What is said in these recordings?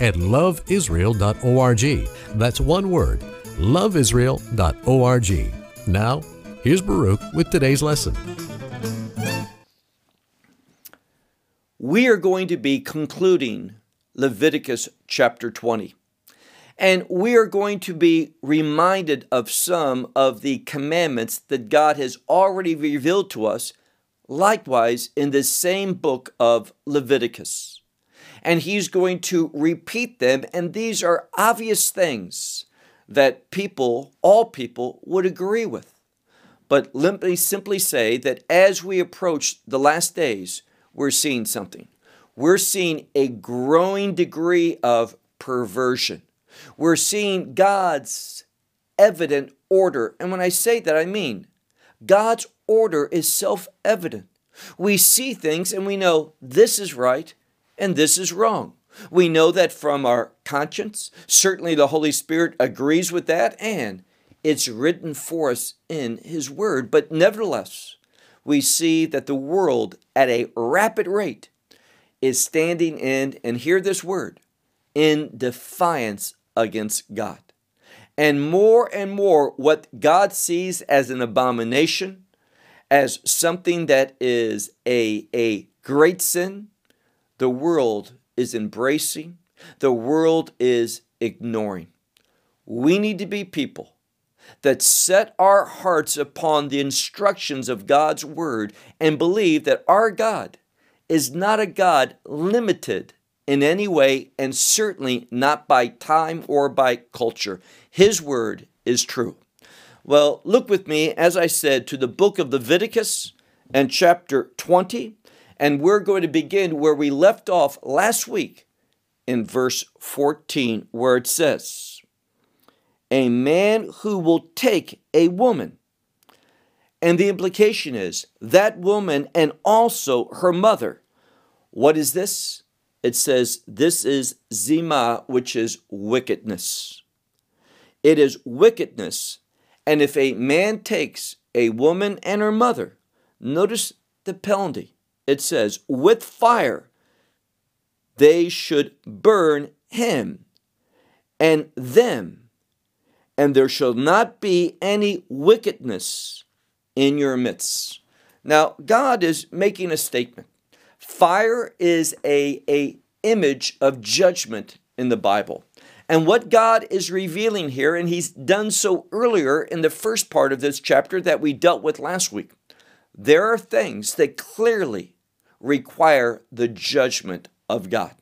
at loveisrael.org. That's one word, loveisrael.org. Now, here's Baruch with today's lesson. We are going to be concluding Leviticus chapter 20. And we are going to be reminded of some of the commandments that God has already revealed to us, likewise in this same book of Leviticus. And He's going to repeat them, and these are obvious things that people, all people, would agree with. But let me simply say that as we approach the last days, we're seeing something. We're seeing a growing degree of perversion we're seeing God's evident order. And when I say that, I mean God's order is self evident. We see things and we know this is right and this is wrong. We know that from our conscience. Certainly, the Holy Spirit agrees with that, and it's written for us in His Word. But nevertheless, we see that the world at a rapid rate is standing in, and hear this word, in defiance against God. And more and more, what God sees as an abomination, as something that is a, a great sin, the world is embracing, the world is ignoring. We need to be people that set our hearts upon the instructions of God's Word and believe that our God is not a God limited in any way, and certainly not by time or by culture. His word is true. Well, look with me, as I said, to the book of Leviticus and chapter 20, and we're going to begin where we left off last week in verse 14, where it says, A man who will take a woman. And the implication is that woman and also her mother. What is this? it says, This is Zima, which is wickedness. It is wickedness. And if a man takes a woman and her mother, notice the penalty. It says, with fire, they should burn him and them, and there shall not be any wickedness in your midst. Now, God is making a statement. Fire is a, a image of judgment in the Bible. And what God is revealing here, and He's done so earlier in the first part of this chapter that we dealt with last week, there are things that clearly require the judgment of God.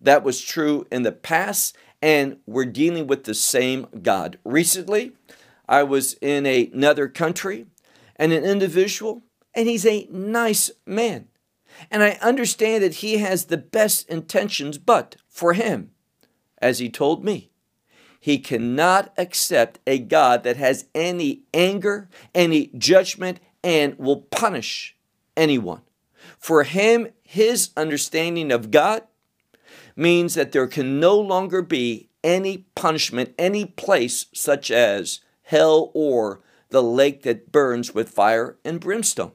That was true in the past, and we're dealing with the same God. Recently, I was in another country, and an individual, and he's a nice man. And I understand that he has the best intentions, but for him, as he told me, he cannot accept a God that has any anger, any judgment, and will punish anyone. For him, his understanding of God means that there can no longer be any punishment, any place such as hell or the lake that burns with fire and brimstone.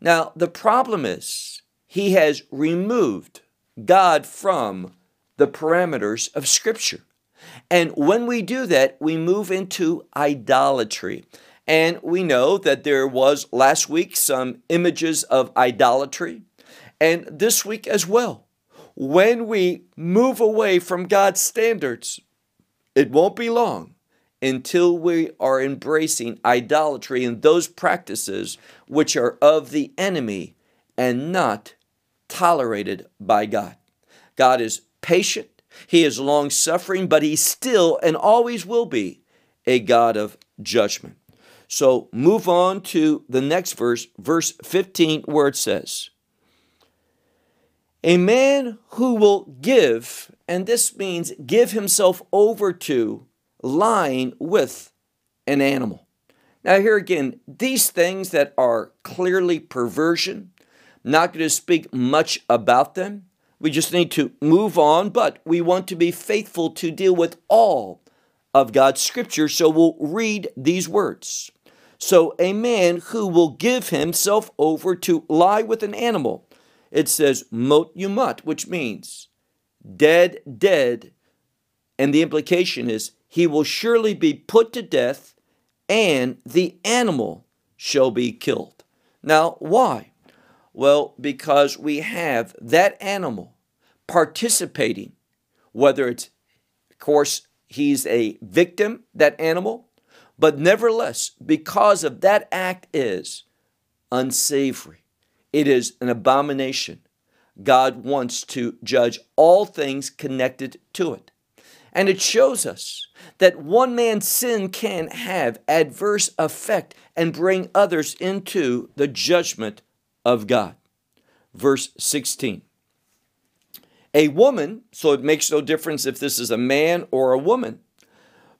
Now, the problem is he has removed God from the parameters of Scripture. And when we do that, we move into idolatry. And we know that there was last week some images of idolatry, and this week as well. When we move away from God's standards, it won't be long until we are embracing idolatry and those practices which are of the enemy and not tolerated by God. God is patient, He is long suffering, but He still and always will be a God of judgment. So move on to the next verse, verse 15, where it says, A man who will give and this means give himself over to lying with an animal. Now, here again, these things that are clearly perversion, not going to speak much about them. We just need to move on, but we want to be faithful to deal with all of God's scripture, so we'll read these words. So, a man who will give himself over to lie with an animal, it says mot yumat, which means dead, dead. And the implication is he will surely be put to death and the animal shall be killed. Now, why? Well, because we have that animal participating, whether it's, of course, he's a victim, that animal, but nevertheless, because of that act is unsavory. It is an abomination. God wants to judge all things connected to it. And it shows us that one man's sin can have adverse effect and bring others into the judgment of God. Verse 16. A woman, so it makes no difference if this is a man or a woman,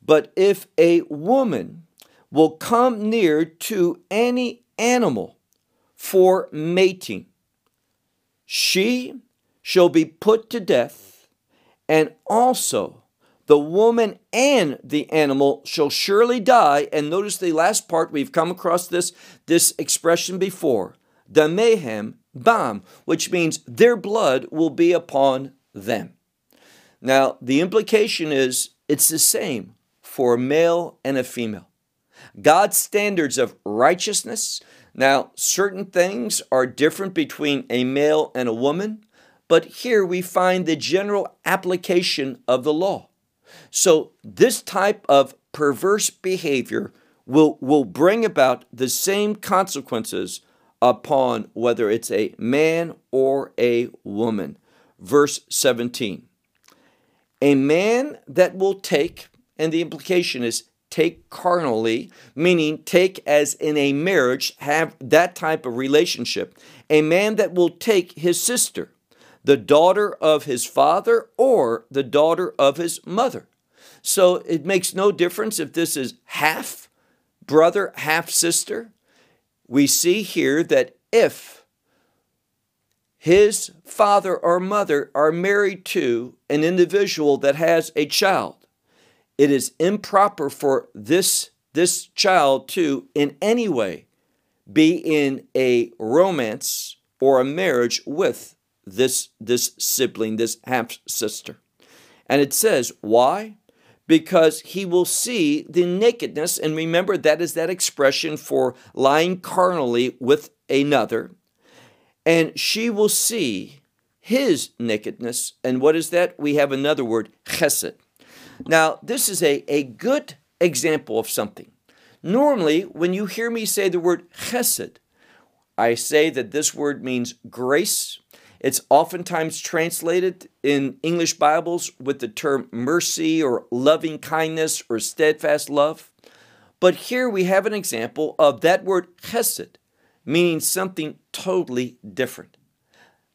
but if a woman will come near to any animal for mating, she shall be put to death, and also the woman and the animal shall surely die. And notice the last part, we've come across this, this expression before, damehem bam, which means their blood will be upon them. Now, the implication is it's the same for a male and a female. God's standards of righteousness. Now, certain things are different between a male and a woman, but here we find the general application of the law. So, this type of perverse behavior will, will bring about the same consequences upon whether it's a man or a woman. Verse 17 A man that will take, and the implication is take carnally, meaning take as in a marriage, have that type of relationship. A man that will take his sister, the daughter of his father, or the daughter of his mother. So it makes no difference if this is half brother, half sister. We see here that if his father or mother are married to an individual that has a child, it is improper for this, this child to, in any way, be in a romance or a marriage with this, this sibling, this half sister. And it says, why? because he will see the nakedness. And remember, that is that expression for lying carnally with another. And she will see his nakedness. And what is that? We have another word, chesed. Now, this is a, a good example of something. Normally, when you hear me say the word chesed, I say that this word means grace it's oftentimes translated in English Bibles with the term mercy or loving kindness or steadfast love. But here we have an example of that word chesed, meaning something totally different.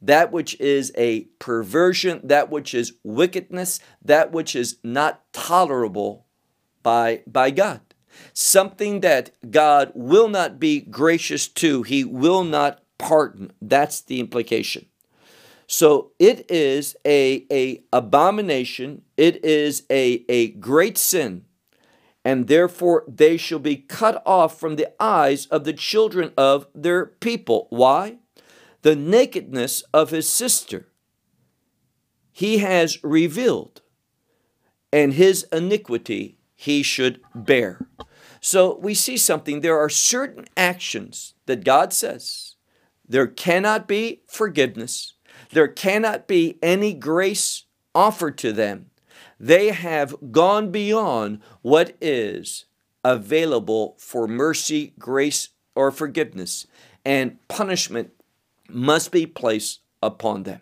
That which is a perversion, that which is wickedness, that which is not tolerable by, by God. Something that God will not be gracious to, He will not pardon. That's the implication. So it is a, a abomination, it is a, a great sin, and therefore they shall be cut off from the eyes of the children of their people. Why? The nakedness of his sister he has revealed, and his iniquity he should bear. So we see something. There are certain actions that God says there cannot be forgiveness there cannot be any grace offered to them. They have gone beyond what is available for mercy, grace, or forgiveness, and punishment must be placed upon them.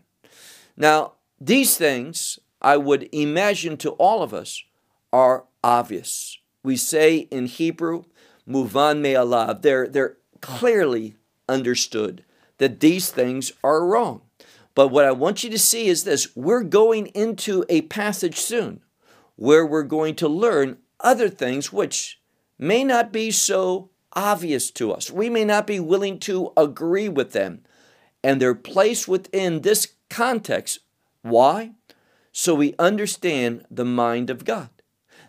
Now, these things, I would imagine to all of us, are obvious. We say in Hebrew, muvan me'alav, they're, they're clearly understood that these things are wrong. But what I want you to see is this we're going into a passage soon where we're going to learn other things which may not be so obvious to us. We may not be willing to agree with them. And they're placed within this context. Why? So we understand the mind of God.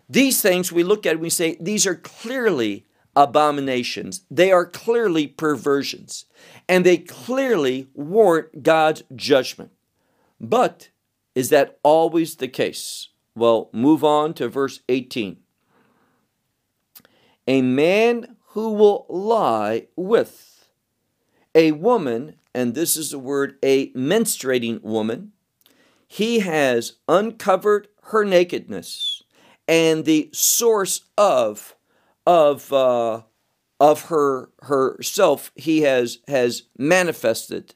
These things we look at and we say, these are clearly abominations. They are clearly perversions. And they clearly warrant God's judgment. But is that always the case? Well, move on to verse 18. A man who will lie with a woman, and this is the word a menstruating woman, he has uncovered her nakedness and the source of of uh, of her herself he has has manifested.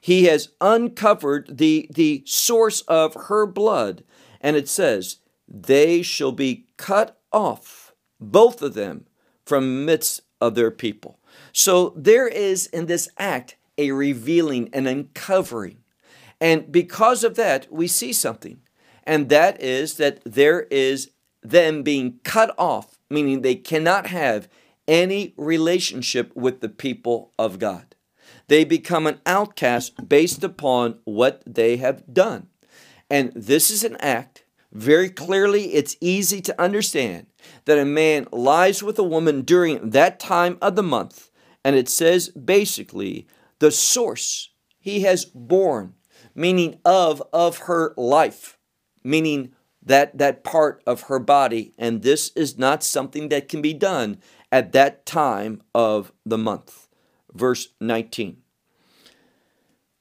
He has uncovered the the source of her blood and it says they shall be cut off both of them from midst of their people so there is in this act a revealing an uncovering and because of that we see something and that is that there is them being cut off, meaning they cannot have any relationship with the people of God. They become an outcast based upon what they have done. And this is an act, very clearly, it's easy to understand that a man lies with a woman during that time of the month. And it says basically, the source he has borne, meaning of, of her life, meaning that, that part of her body, and this is not something that can be done at that time of the month. Verse 19.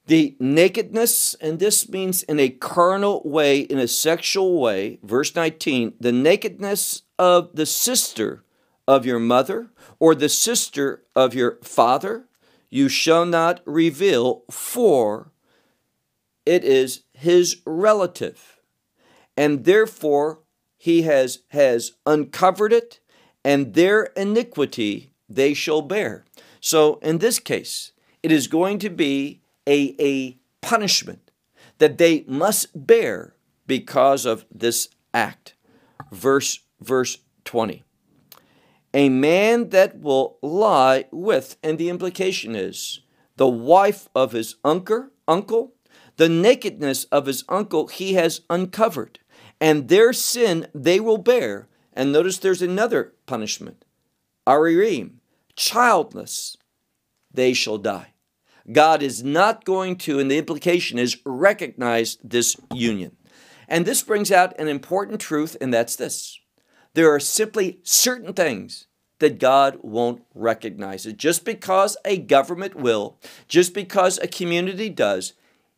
The nakedness, and this means in a carnal way, in a sexual way, verse 19, the nakedness of the sister of your mother or the sister of your father, you shall not reveal, for it is his relative and therefore he has, has uncovered it, and their iniquity they shall bear. So in this case, it is going to be a, a punishment that they must bear because of this act. Verse, verse 20. A man that will lie with, and the implication is the wife of his uncle, uncle, the nakedness of his uncle he has uncovered and their sin they will bear. And notice there's another punishment. Aririm, childless, they shall die. God is not going to, and the implication is recognize this union. And this brings out an important truth, and that's this. There are simply certain things that God won't recognize it. Just because a government will, just because a community does,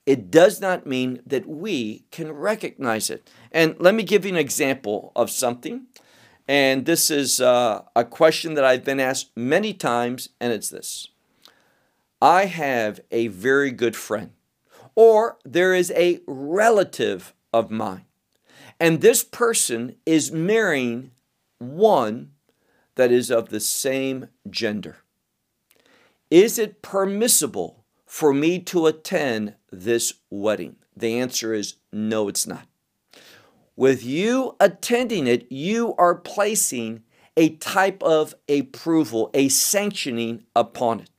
it does not mean that we can recognize it. And let me give you an example of something. And this is uh, a question that I've been asked many times, and it's this I have a very good friend, or there is a relative of mine, and this person is marrying one that is of the same gender. Is it permissible for me to attend this wedding? The answer is no, it's not. With you attending it, you are placing a type of approval, a sanctioning upon it.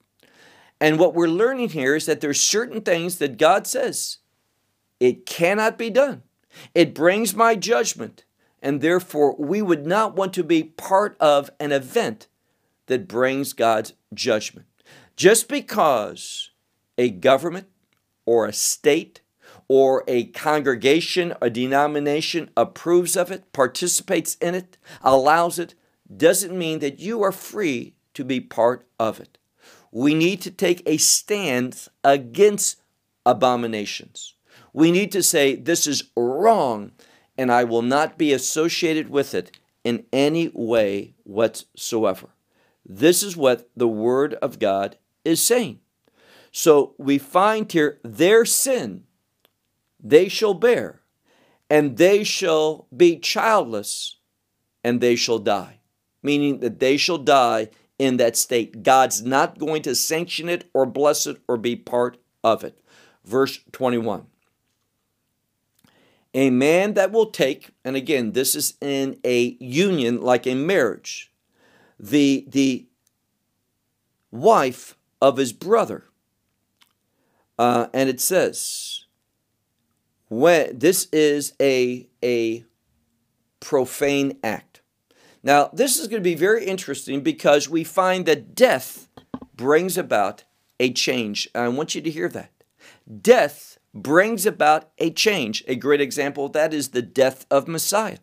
And what we're learning here is that there's certain things that God says it cannot be done. It brings my judgment, and therefore we would not want to be part of an event that brings God's judgment. Just because a government or a state or a congregation, a denomination approves of it, participates in it, allows it, doesn't mean that you are free to be part of it. We need to take a stand against abominations. We need to say, this is wrong, and I will not be associated with it in any way whatsoever. This is what the Word of God is saying. So we find here their sin they shall bear, and they shall be childless, and they shall die. Meaning that they shall die in that state. God's not going to sanction it or bless it or be part of it. verse 21. A man that will take, and again, this is in a union like a marriage, the, the wife of his brother. Uh, and it says, when this is a, a profane act. Now, this is going to be very interesting because we find that death brings about a change. I want you to hear that. Death brings about a change. A great example of that is the death of Messiah.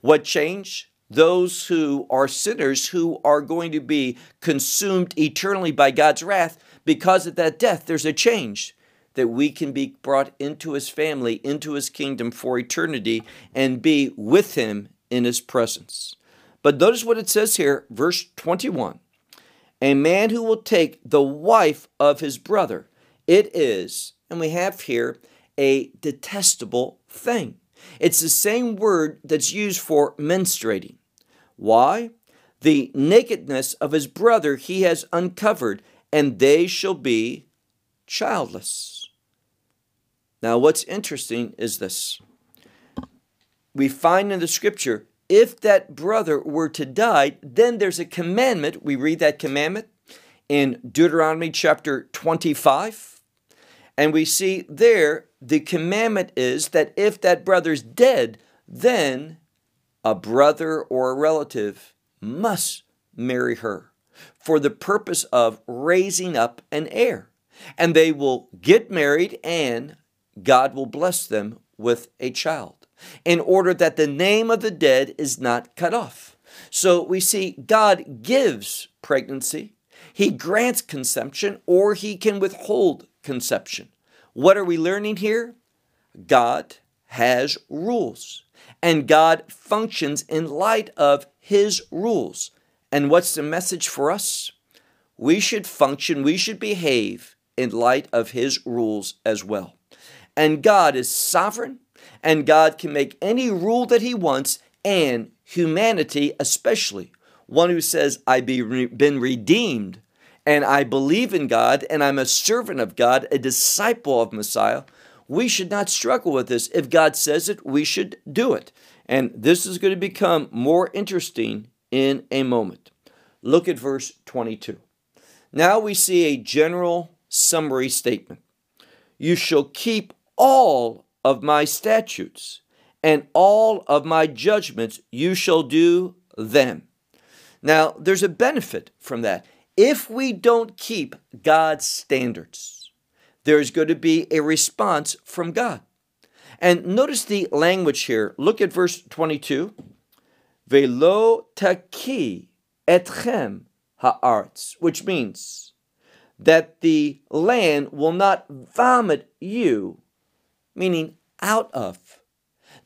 What change? Those who are sinners who are going to be consumed eternally by God's wrath because of that death. There's a change that we can be brought into his family, into his kingdom for eternity, and be with him in his presence. But notice what it says here, verse 21 A man who will take the wife of his brother, it is, and we have here, a detestable thing. It's the same word that's used for menstruating. Why? The nakedness of his brother he has uncovered, and they shall be childless. Now, what's interesting is this. We find in the scripture if that brother were to die, then there's a commandment. We read that commandment in Deuteronomy chapter 25. And we see there the commandment is that if that brother's dead, then a brother or a relative must marry her for the purpose of raising up an heir. And they will get married and God will bless them with a child in order that the name of the dead is not cut off. So we see God gives pregnancy, He grants consumption, or He can withhold conception. What are we learning here? God has rules, and God functions in light of His rules. And what's the message for us? We should function, we should behave in light of His rules as well. And God is sovereign, and God can make any rule that He wants, and humanity especially. One who says, I've been redeemed, and I believe in God, and I'm a servant of God, a disciple of Messiah. We should not struggle with this. If God says it, we should do it. And this is going to become more interesting in a moment. Look at verse 22. Now we see a general summary statement. You shall keep all of my statutes and all of my judgments, you shall do them. Now, there's a benefit from that. If we don't keep God's standards, there's going to be a response from God. And notice the language here. Look at verse 22. Velo taki etchem ha'arts, which means that the land will not vomit you meaning out of.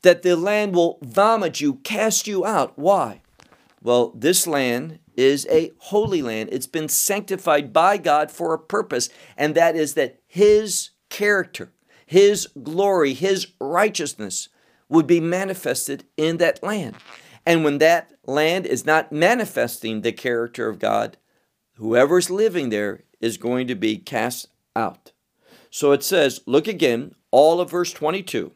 That the land will vomit you, cast you out. Why? Well, this land is a holy land. It's been sanctified by God for a purpose, and that is that His character, His glory, His righteousness would be manifested in that land. And when that land is not manifesting the character of God, whoever's living there is going to be cast out. So it says, look again, all of verse 22.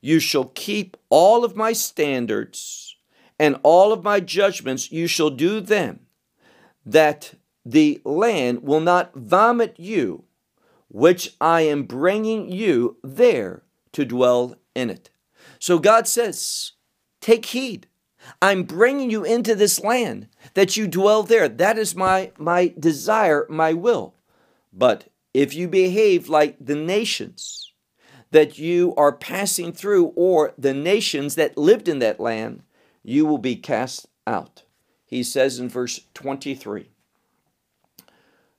You shall keep all of my standards and all of my judgments, you shall do them, that the land will not vomit you, which I am bringing you there to dwell in it. So God says, Take heed. I'm bringing you into this land that you dwell there. That is my, my desire, my will. But if you behave like the nations, that you are passing through, or the nations that lived in that land, you will be cast out. He says in verse 23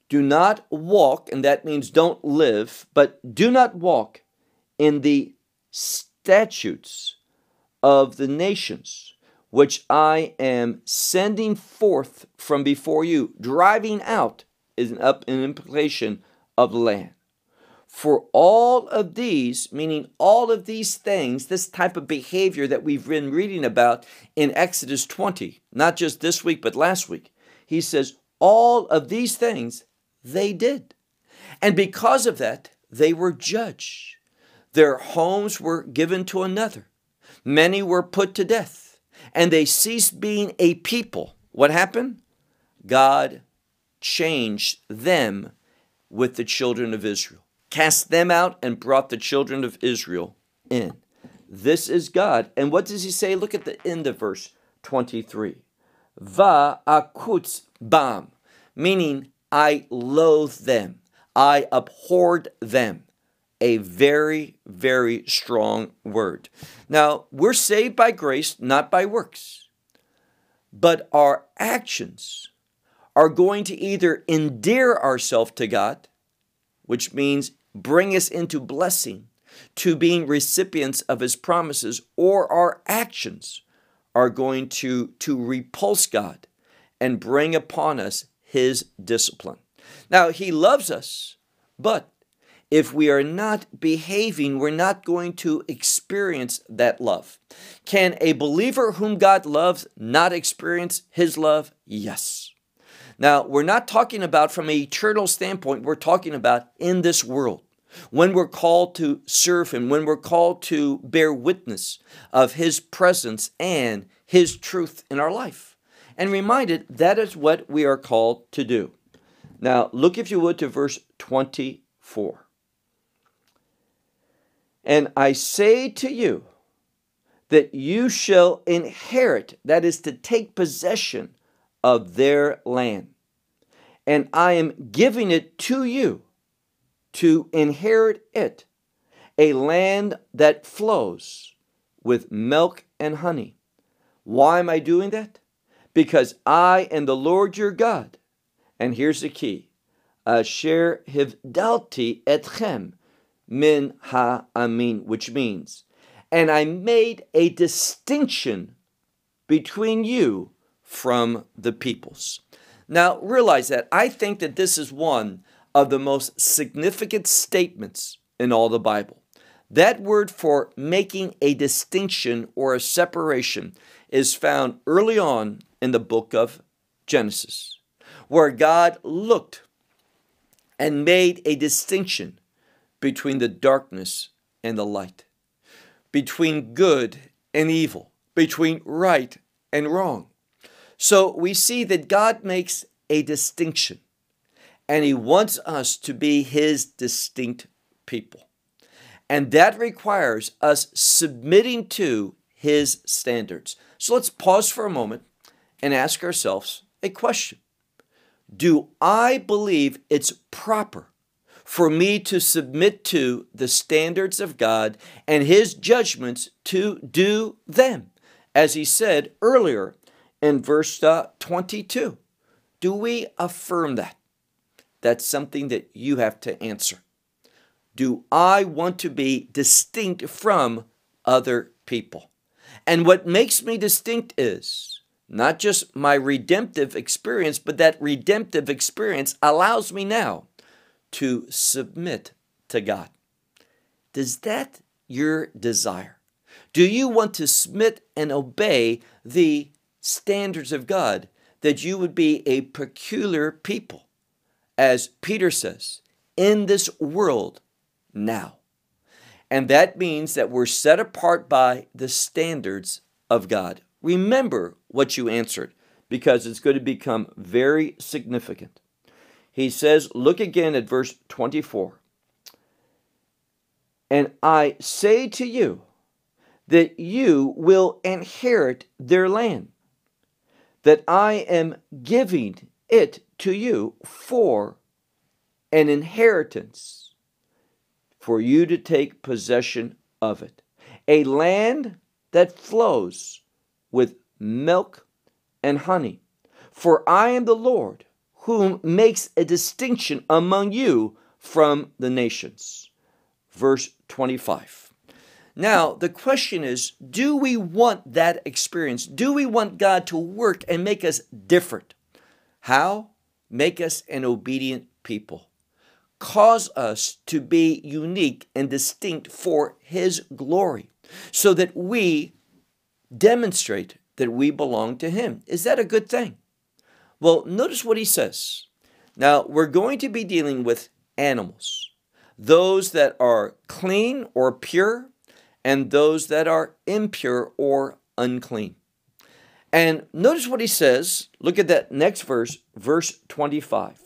Do not walk, and that means don't live, but do not walk in the statutes of the nations which I am sending forth from before you. Driving out is an, up, an implication of land. For all of these, meaning all of these things, this type of behavior that we've been reading about in Exodus 20, not just this week, but last week, he says, all of these things they did. And because of that, they were judged. Their homes were given to another. Many were put to death, and they ceased being a people. What happened? God changed them with the children of Israel, cast them out, and brought the children of Israel in. This is God. And what does he say? Look at the end of verse 23. Va akutz bam, meaning I loathe them, I abhorred them. A very, very strong word. Now, we're saved by grace, not by works. But our actions are going to either endear ourselves to God, which means bring us into blessing, to being recipients of his promises, or our actions are going to, to repulse God and bring upon us his discipline. Now, he loves us, but if we are not behaving, we're not going to experience that love. Can a believer whom God loves not experience his love? Yes. Now, we're not talking about from an eternal standpoint, we're talking about in this world. When we're called to serve Him, when we're called to bear witness of His presence and His truth in our life. And reminded that is what we are called to do. Now, look, if you would, to verse 24. And I say to you that you shall inherit, that is to take possession of their land. And I am giving it to you to inherit it, a land that flows with milk and honey. Why am I doing that? Because I am the Lord your God. And here's the key uh, Asher hivdalti etchem min ha-amin, which means, and I made a distinction between you from the peoples. Now, realize that I think that this is one of the most significant statements in all the Bible. That word for making a distinction or a separation is found early on in the book of Genesis, where God looked and made a distinction between the darkness and the light, between good and evil, between right and wrong. So we see that God makes a distinction, and He wants us to be His distinct people. And that requires us submitting to His standards. So let's pause for a moment and ask ourselves a question Do I believe it's proper for me to submit to the standards of God and His judgments to do them? As He said earlier in verse uh, 22. Do we affirm that? That's something that you have to answer. Do I want to be distinct from other people? And what makes me distinct is not just my redemptive experience, but that redemptive experience allows me now to submit to God. Does that your desire? Do you want to submit and obey the standards of God, that you would be a peculiar people, as Peter says, in this world now. And that means that we're set apart by the standards of God. Remember what you answered because it's going to become very significant. He says, look again at verse 24. And I say to you that you will inherit their land that I am giving it to you for an inheritance, for you to take possession of it. A land that flows with milk and honey. For I am the Lord, whom makes a distinction among you from the nations. Verse 25. Now, the question is do we want that experience? Do we want God to work and make us different? How? Make us an obedient people. Cause us to be unique and distinct for His glory so that we demonstrate that we belong to Him. Is that a good thing? Well, notice what He says. Now, we're going to be dealing with animals, those that are clean or pure, and those that are impure or unclean. And notice what he says. Look at that next verse, verse 25.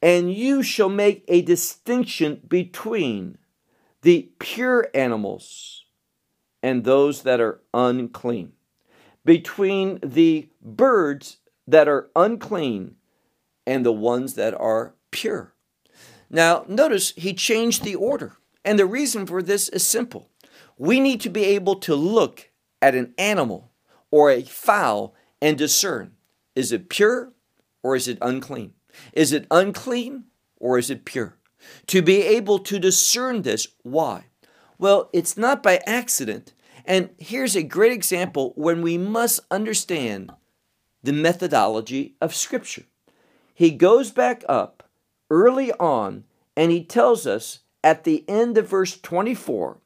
And you shall make a distinction between the pure animals and those that are unclean, between the birds that are unclean and the ones that are pure. Now, notice he changed the order. And the reason for this is simple. We need to be able to look at an animal or a fowl and discern is it pure or is it unclean? Is it unclean or is it pure? To be able to discern this, why? Well, it's not by accident. And here's a great example when we must understand the methodology of Scripture. He goes back up early on and he tells us at the end of verse 24,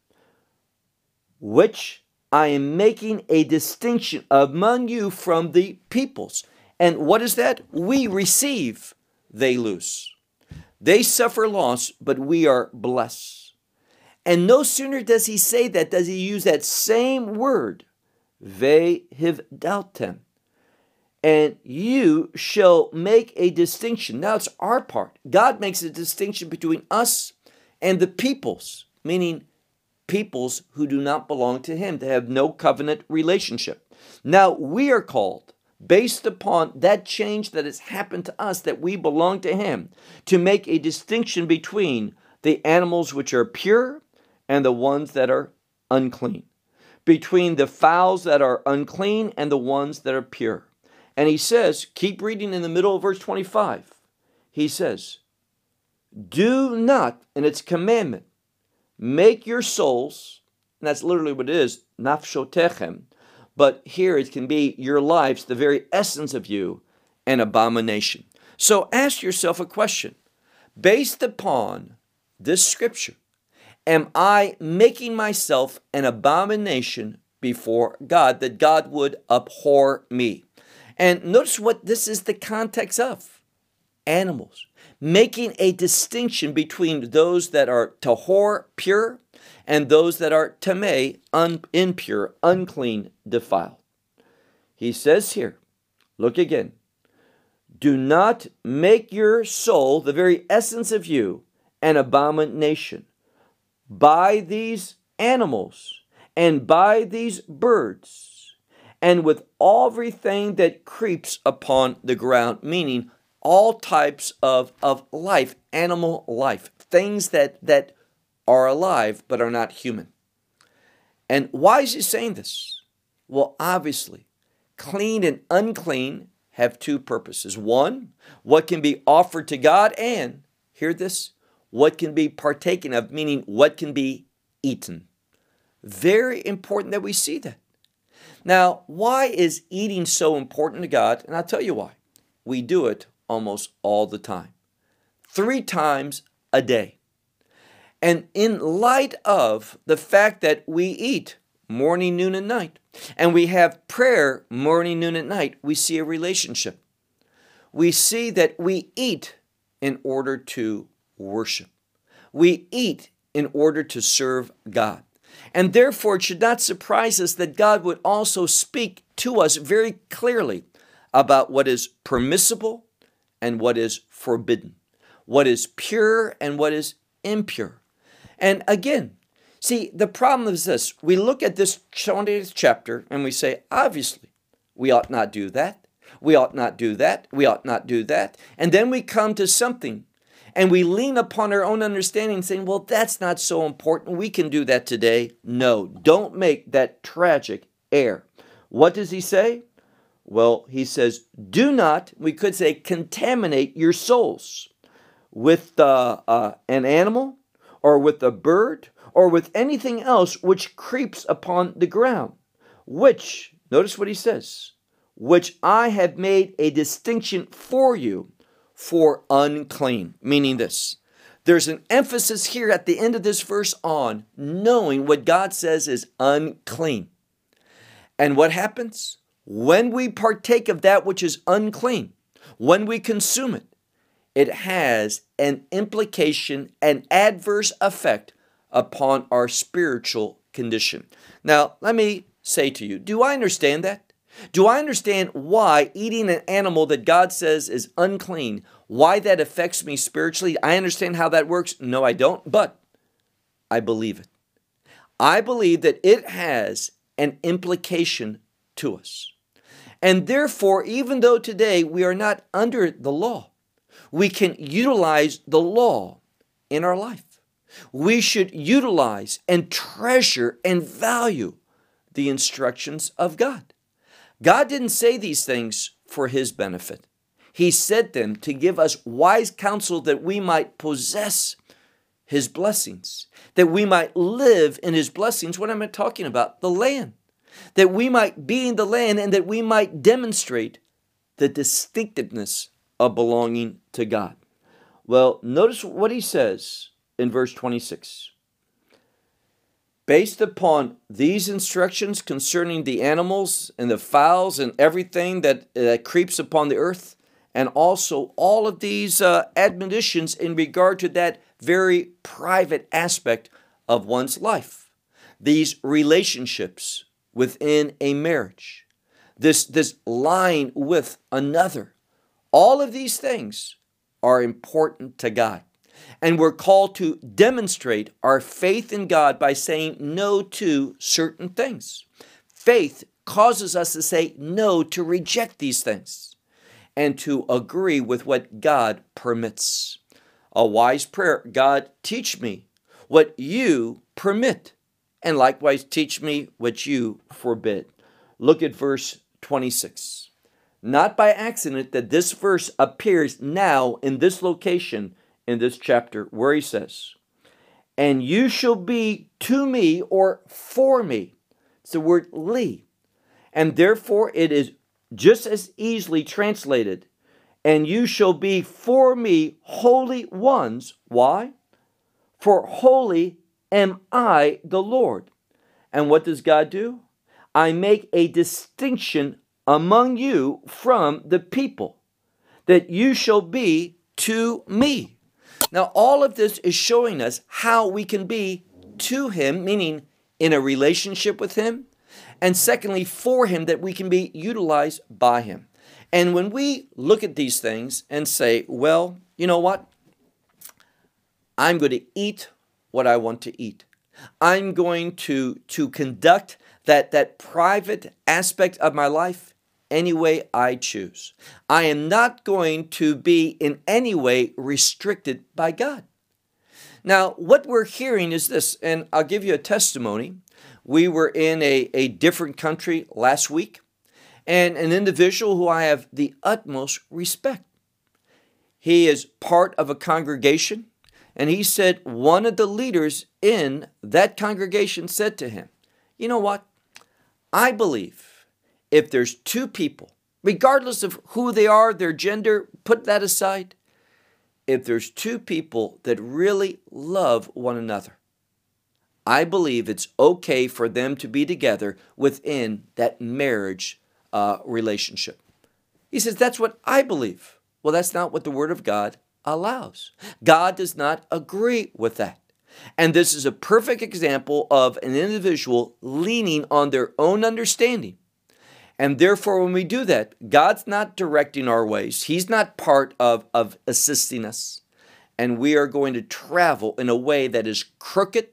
which I am making a distinction among you from the peoples. And what is that? We receive, they lose. They suffer loss, but we are blessed. And no sooner does he say that, does he use that same word, ve hivdaltem. And you shall make a distinction. Now it's our part. God makes a distinction between us and the peoples, meaning peoples who do not belong to him, to have no covenant relationship. Now we are called, based upon that change that has happened to us, that we belong to him, to make a distinction between the animals which are pure and the ones that are unclean, between the fowls that are unclean and the ones that are pure. And he says, keep reading in the middle of verse 25. He says, do not, in its commandment, make your souls, and that's literally what it is, nafshotechem, but here it can be your lives, the very essence of you, an abomination. So ask yourself a question. Based upon this scripture, am I making myself an abomination before God, that God would abhor me? And notice what this is the context of animals making a distinction between those that are tahor, pure, and those that are tameh, un- impure, unclean, defiled. He says here, look again, do not make your soul, the very essence of you, an abomination by these animals and by these birds and with everything that creeps upon the ground, meaning all types of, of life, animal life, things that, that are alive but are not human. And why is he saying this? Well, obviously, clean and unclean have two purposes. One, what can be offered to God, and hear this, what can be partaken of, meaning what can be eaten. Very important that we see that. Now, why is eating so important to God? And I'll tell you why. We do it almost all the time, three times a day. And in light of the fact that we eat morning, noon, and night, and we have prayer morning, noon, and night, we see a relationship. We see that we eat in order to worship. We eat in order to serve God. And therefore, it should not surprise us that God would also speak to us very clearly about what is permissible and what is forbidden, what is pure and what is impure. And again, see, the problem is this we look at this 20th chapter and we say, obviously, we ought not do that. We ought not do that. We ought not do that. And then we come to something and we lean upon our own understanding, saying, well, that's not so important. We can do that today. No, don't make that tragic error. What does he say? Well, he says, do not, we could say, contaminate your souls with uh, uh, an animal or with a bird or with anything else which creeps upon the ground, which, notice what he says, which I have made a distinction for you for unclean, meaning this. There's an emphasis here at the end of this verse on knowing what God says is unclean. And what happens? When we partake of that which is unclean, when we consume it, it has an implication, an adverse effect upon our spiritual condition. Now, let me say to you, do I understand that? Do I understand why eating an animal that God says is unclean, why that affects me spiritually? I understand how that works. No, I don't, but I believe it. I believe that it has an implication to us. And therefore, even though today we are not under the law, we can utilize the law in our life. We should utilize and treasure and value the instructions of God. God didn't say these things for his benefit. He said them to give us wise counsel that we might possess his blessings, that we might live in his blessings. What am I talking about? The land. That we might be in the land and that we might demonstrate the distinctiveness of belonging to God. Well, notice what he says in verse 26. Based upon these instructions concerning the animals and the fowls and everything that, that creeps upon the earth, and also all of these uh, admonitions in regard to that very private aspect of one's life, these relationships within a marriage, this, this line with another, all of these things are important to God. And we're called to demonstrate our faith in God by saying no to certain things. Faith causes us to say no to reject these things and to agree with what God permits. A wise prayer God, teach me what you permit, and likewise teach me what you forbid. Look at verse 26. Not by accident that this verse appears now in this location in this chapter where he says, And you shall be to me or for me. It's the word li. And therefore it is just as easily translated, and you shall be for me holy ones. Why? For holy am I the Lord. And what does God do? I make a distinction among you from the people, that you shall be to me. Now, all of this is showing us how we can be to Him, meaning in a relationship with Him, and secondly, for Him, that we can be utilized by Him. And when we look at these things and say, well, you know what? I'm going to eat what I want to eat. I'm going to, to conduct that, that private aspect of my life any way I choose. I am not going to be in any way restricted by God. Now, what we're hearing is this, and I'll give you a testimony. We were in a, a different country last week, and an individual who I have the utmost respect. He is part of a congregation, and he said one of the leaders in that congregation said to him, You know what? I believe if there's two people, regardless of who they are, their gender, put that aside, if there's two people that really love one another, I believe it's okay for them to be together within that marriage uh, relationship. He says, That's what I believe. Well, that's not what the Word of God allows. God does not agree with that. And this is a perfect example of an individual leaning on their own understanding and therefore, when we do that, God's not directing our ways. He's not part of, of assisting us. And we are going to travel in a way that is crooked,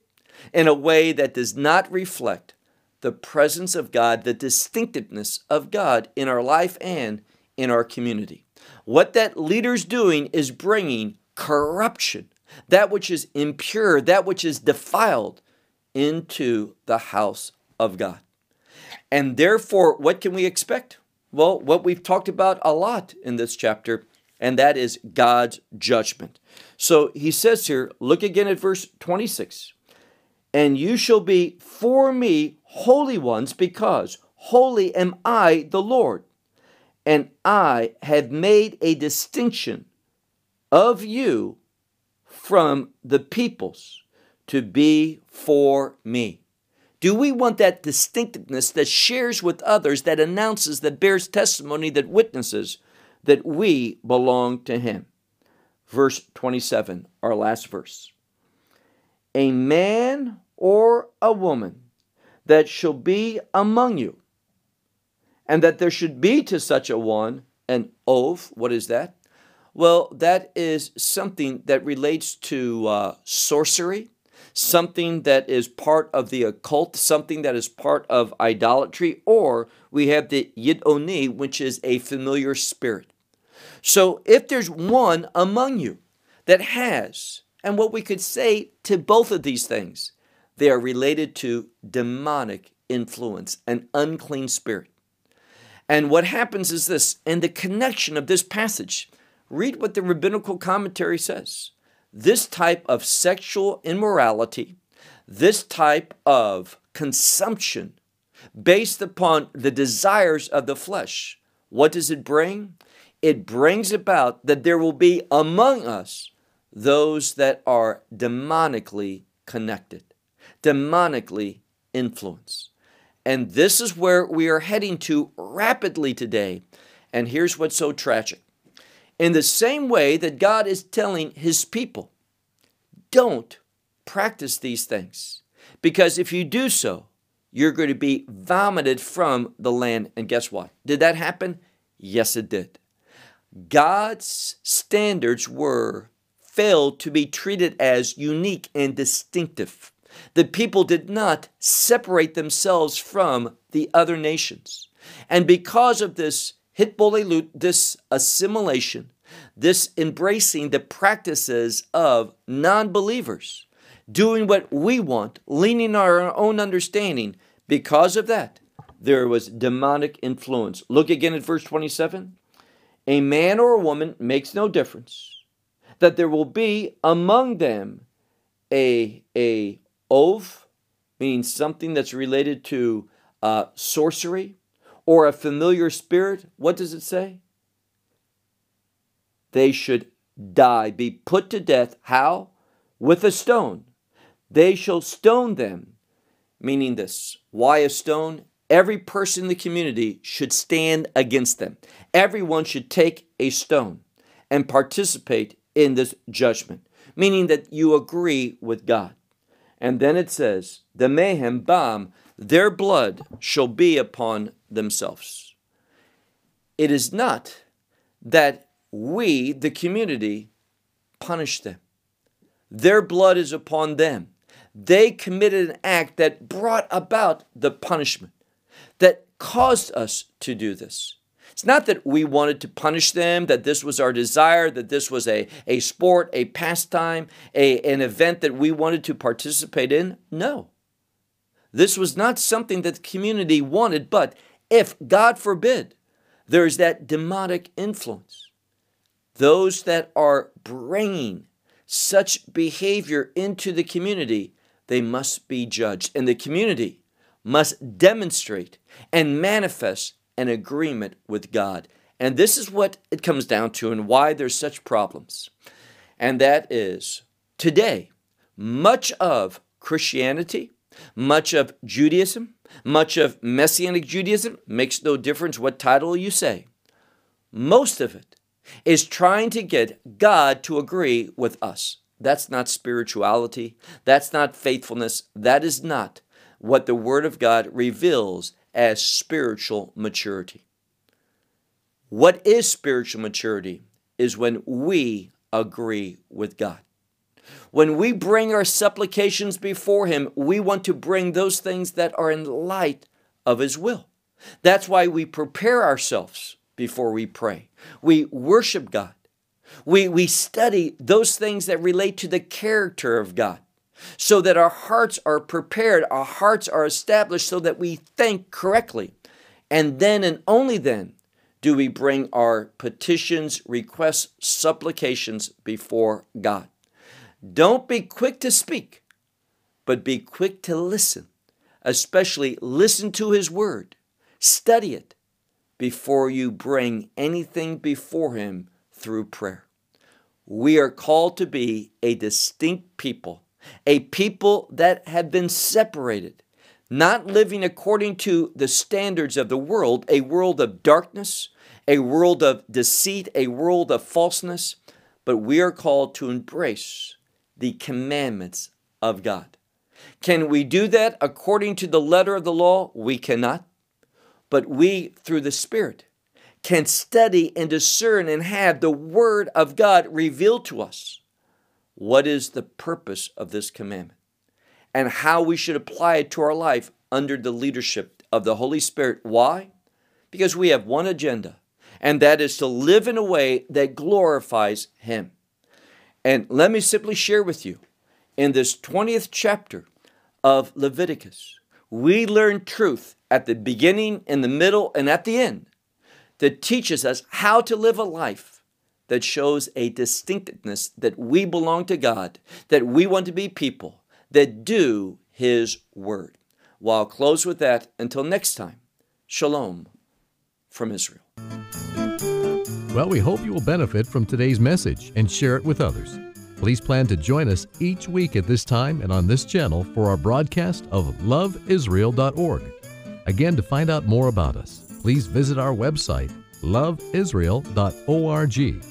in a way that does not reflect the presence of God, the distinctiveness of God in our life and in our community. What that leader's doing is bringing corruption, that which is impure, that which is defiled, into the house of God. And therefore, what can we expect? Well, what we've talked about a lot in this chapter, and that is God's judgment. So he says here, look again at verse 26 And you shall be for me holy ones, because holy am I, the Lord, and I have made a distinction of you from the peoples to be for me. Do we want that distinctiveness that shares with others, that announces, that bears testimony, that witnesses that we belong to Him? verse 27, our last verse. A man or a woman that shall be among you, and that there should be to such a one an oath. What is that? Well, that is something that relates to uh, sorcery, something that is part of the occult, something that is part of idolatry, or we have the Yid Oni, which is a familiar spirit. So if there's one among you that has, and what we could say to both of these things, they are related to demonic influence, an unclean spirit. And what happens is this, and the connection of this passage, read what the rabbinical commentary says. This type of sexual immorality, this type of consumption based upon the desires of the flesh, what does it bring? It brings about that there will be among us those that are demonically connected, demonically influenced. And this is where we are heading to rapidly today. And here's what's so tragic. In the same way that God is telling his people, don't practice these things. Because if you do so, you're going to be vomited from the land. And guess what? Did that happen? Yes, it did. God's standards were failed to be treated as unique and distinctive. The people did not separate themselves from the other nations. And because of this hitbolelut, this assimilation, this embracing the practices of non believers, doing what we want, leaning on our own understanding, because of that, there was demonic influence. Look again at verse 27. A man or a woman makes no difference, that there will be among them a, a oath, meaning something that's related to uh, sorcery or a familiar spirit. What does it say? They should die, be put to death. How? With a stone. They shall stone them. Meaning this. Why a stone? Every person in the community should stand against them. Everyone should take a stone and participate in this judgment, meaning that you agree with God. And then it says, the mayhem bam, their blood shall be upon themselves. It is not that we, the community, punish them. Their blood is upon them. They committed an act that brought about the punishment, that caused us to do this. It's not that we wanted to punish them, that this was our desire, that this was a, a sport, a pastime, a, an event that we wanted to participate in. No. This was not something that the community wanted, but if, God forbid, there is that demonic influence, those that are bringing such behavior into the community, they must be judged. And the community must demonstrate and manifest an agreement with God. And this is what it comes down to and why there's such problems. And that is today, much of Christianity, much of Judaism, much of Messianic Judaism, makes no difference what title you say. Most of it is trying to get God to agree with us. That's not spirituality. That's not faithfulness. That is not what the Word of God reveals as spiritual maturity. What is spiritual maturity is when we agree with God. When we bring our supplications before Him, we want to bring those things that are in light of His will. That's why we prepare ourselves before we pray. We worship God. We, we study those things that relate to the character of God so that our hearts are prepared, our hearts are established so that we think correctly. And then and only then do we bring our petitions, requests, supplications before God. Don't be quick to speak, but be quick to listen, especially listen to His Word, study it before you bring anything before Him through prayer. We are called to be a distinct people a people that have been separated, not living according to the standards of the world, a world of darkness, a world of deceit, a world of falseness, but we are called to embrace the commandments of God. Can we do that according to the letter of the law? We cannot. But we, through the Spirit, can study and discern and have the Word of God revealed to us. What is the purpose of this commandment? And how we should apply it to our life under the leadership of the Holy Spirit. Why? Because we have one agenda, and that is to live in a way that glorifies Him. And let me simply share with you in this 20th chapter of Leviticus, we learn truth at the beginning, in the middle, and at the end that teaches us how to live a life that shows a distinctiveness that we belong to God, that we want to be people that do His word. Well, I'll close with that until next time. Shalom from Israel. Well, we hope you will benefit from today's message and share it with others. Please plan to join us each week at this time and on this channel for our broadcast of loveisrael.org. Again, to find out more about us, please visit our website, loveisrael.org.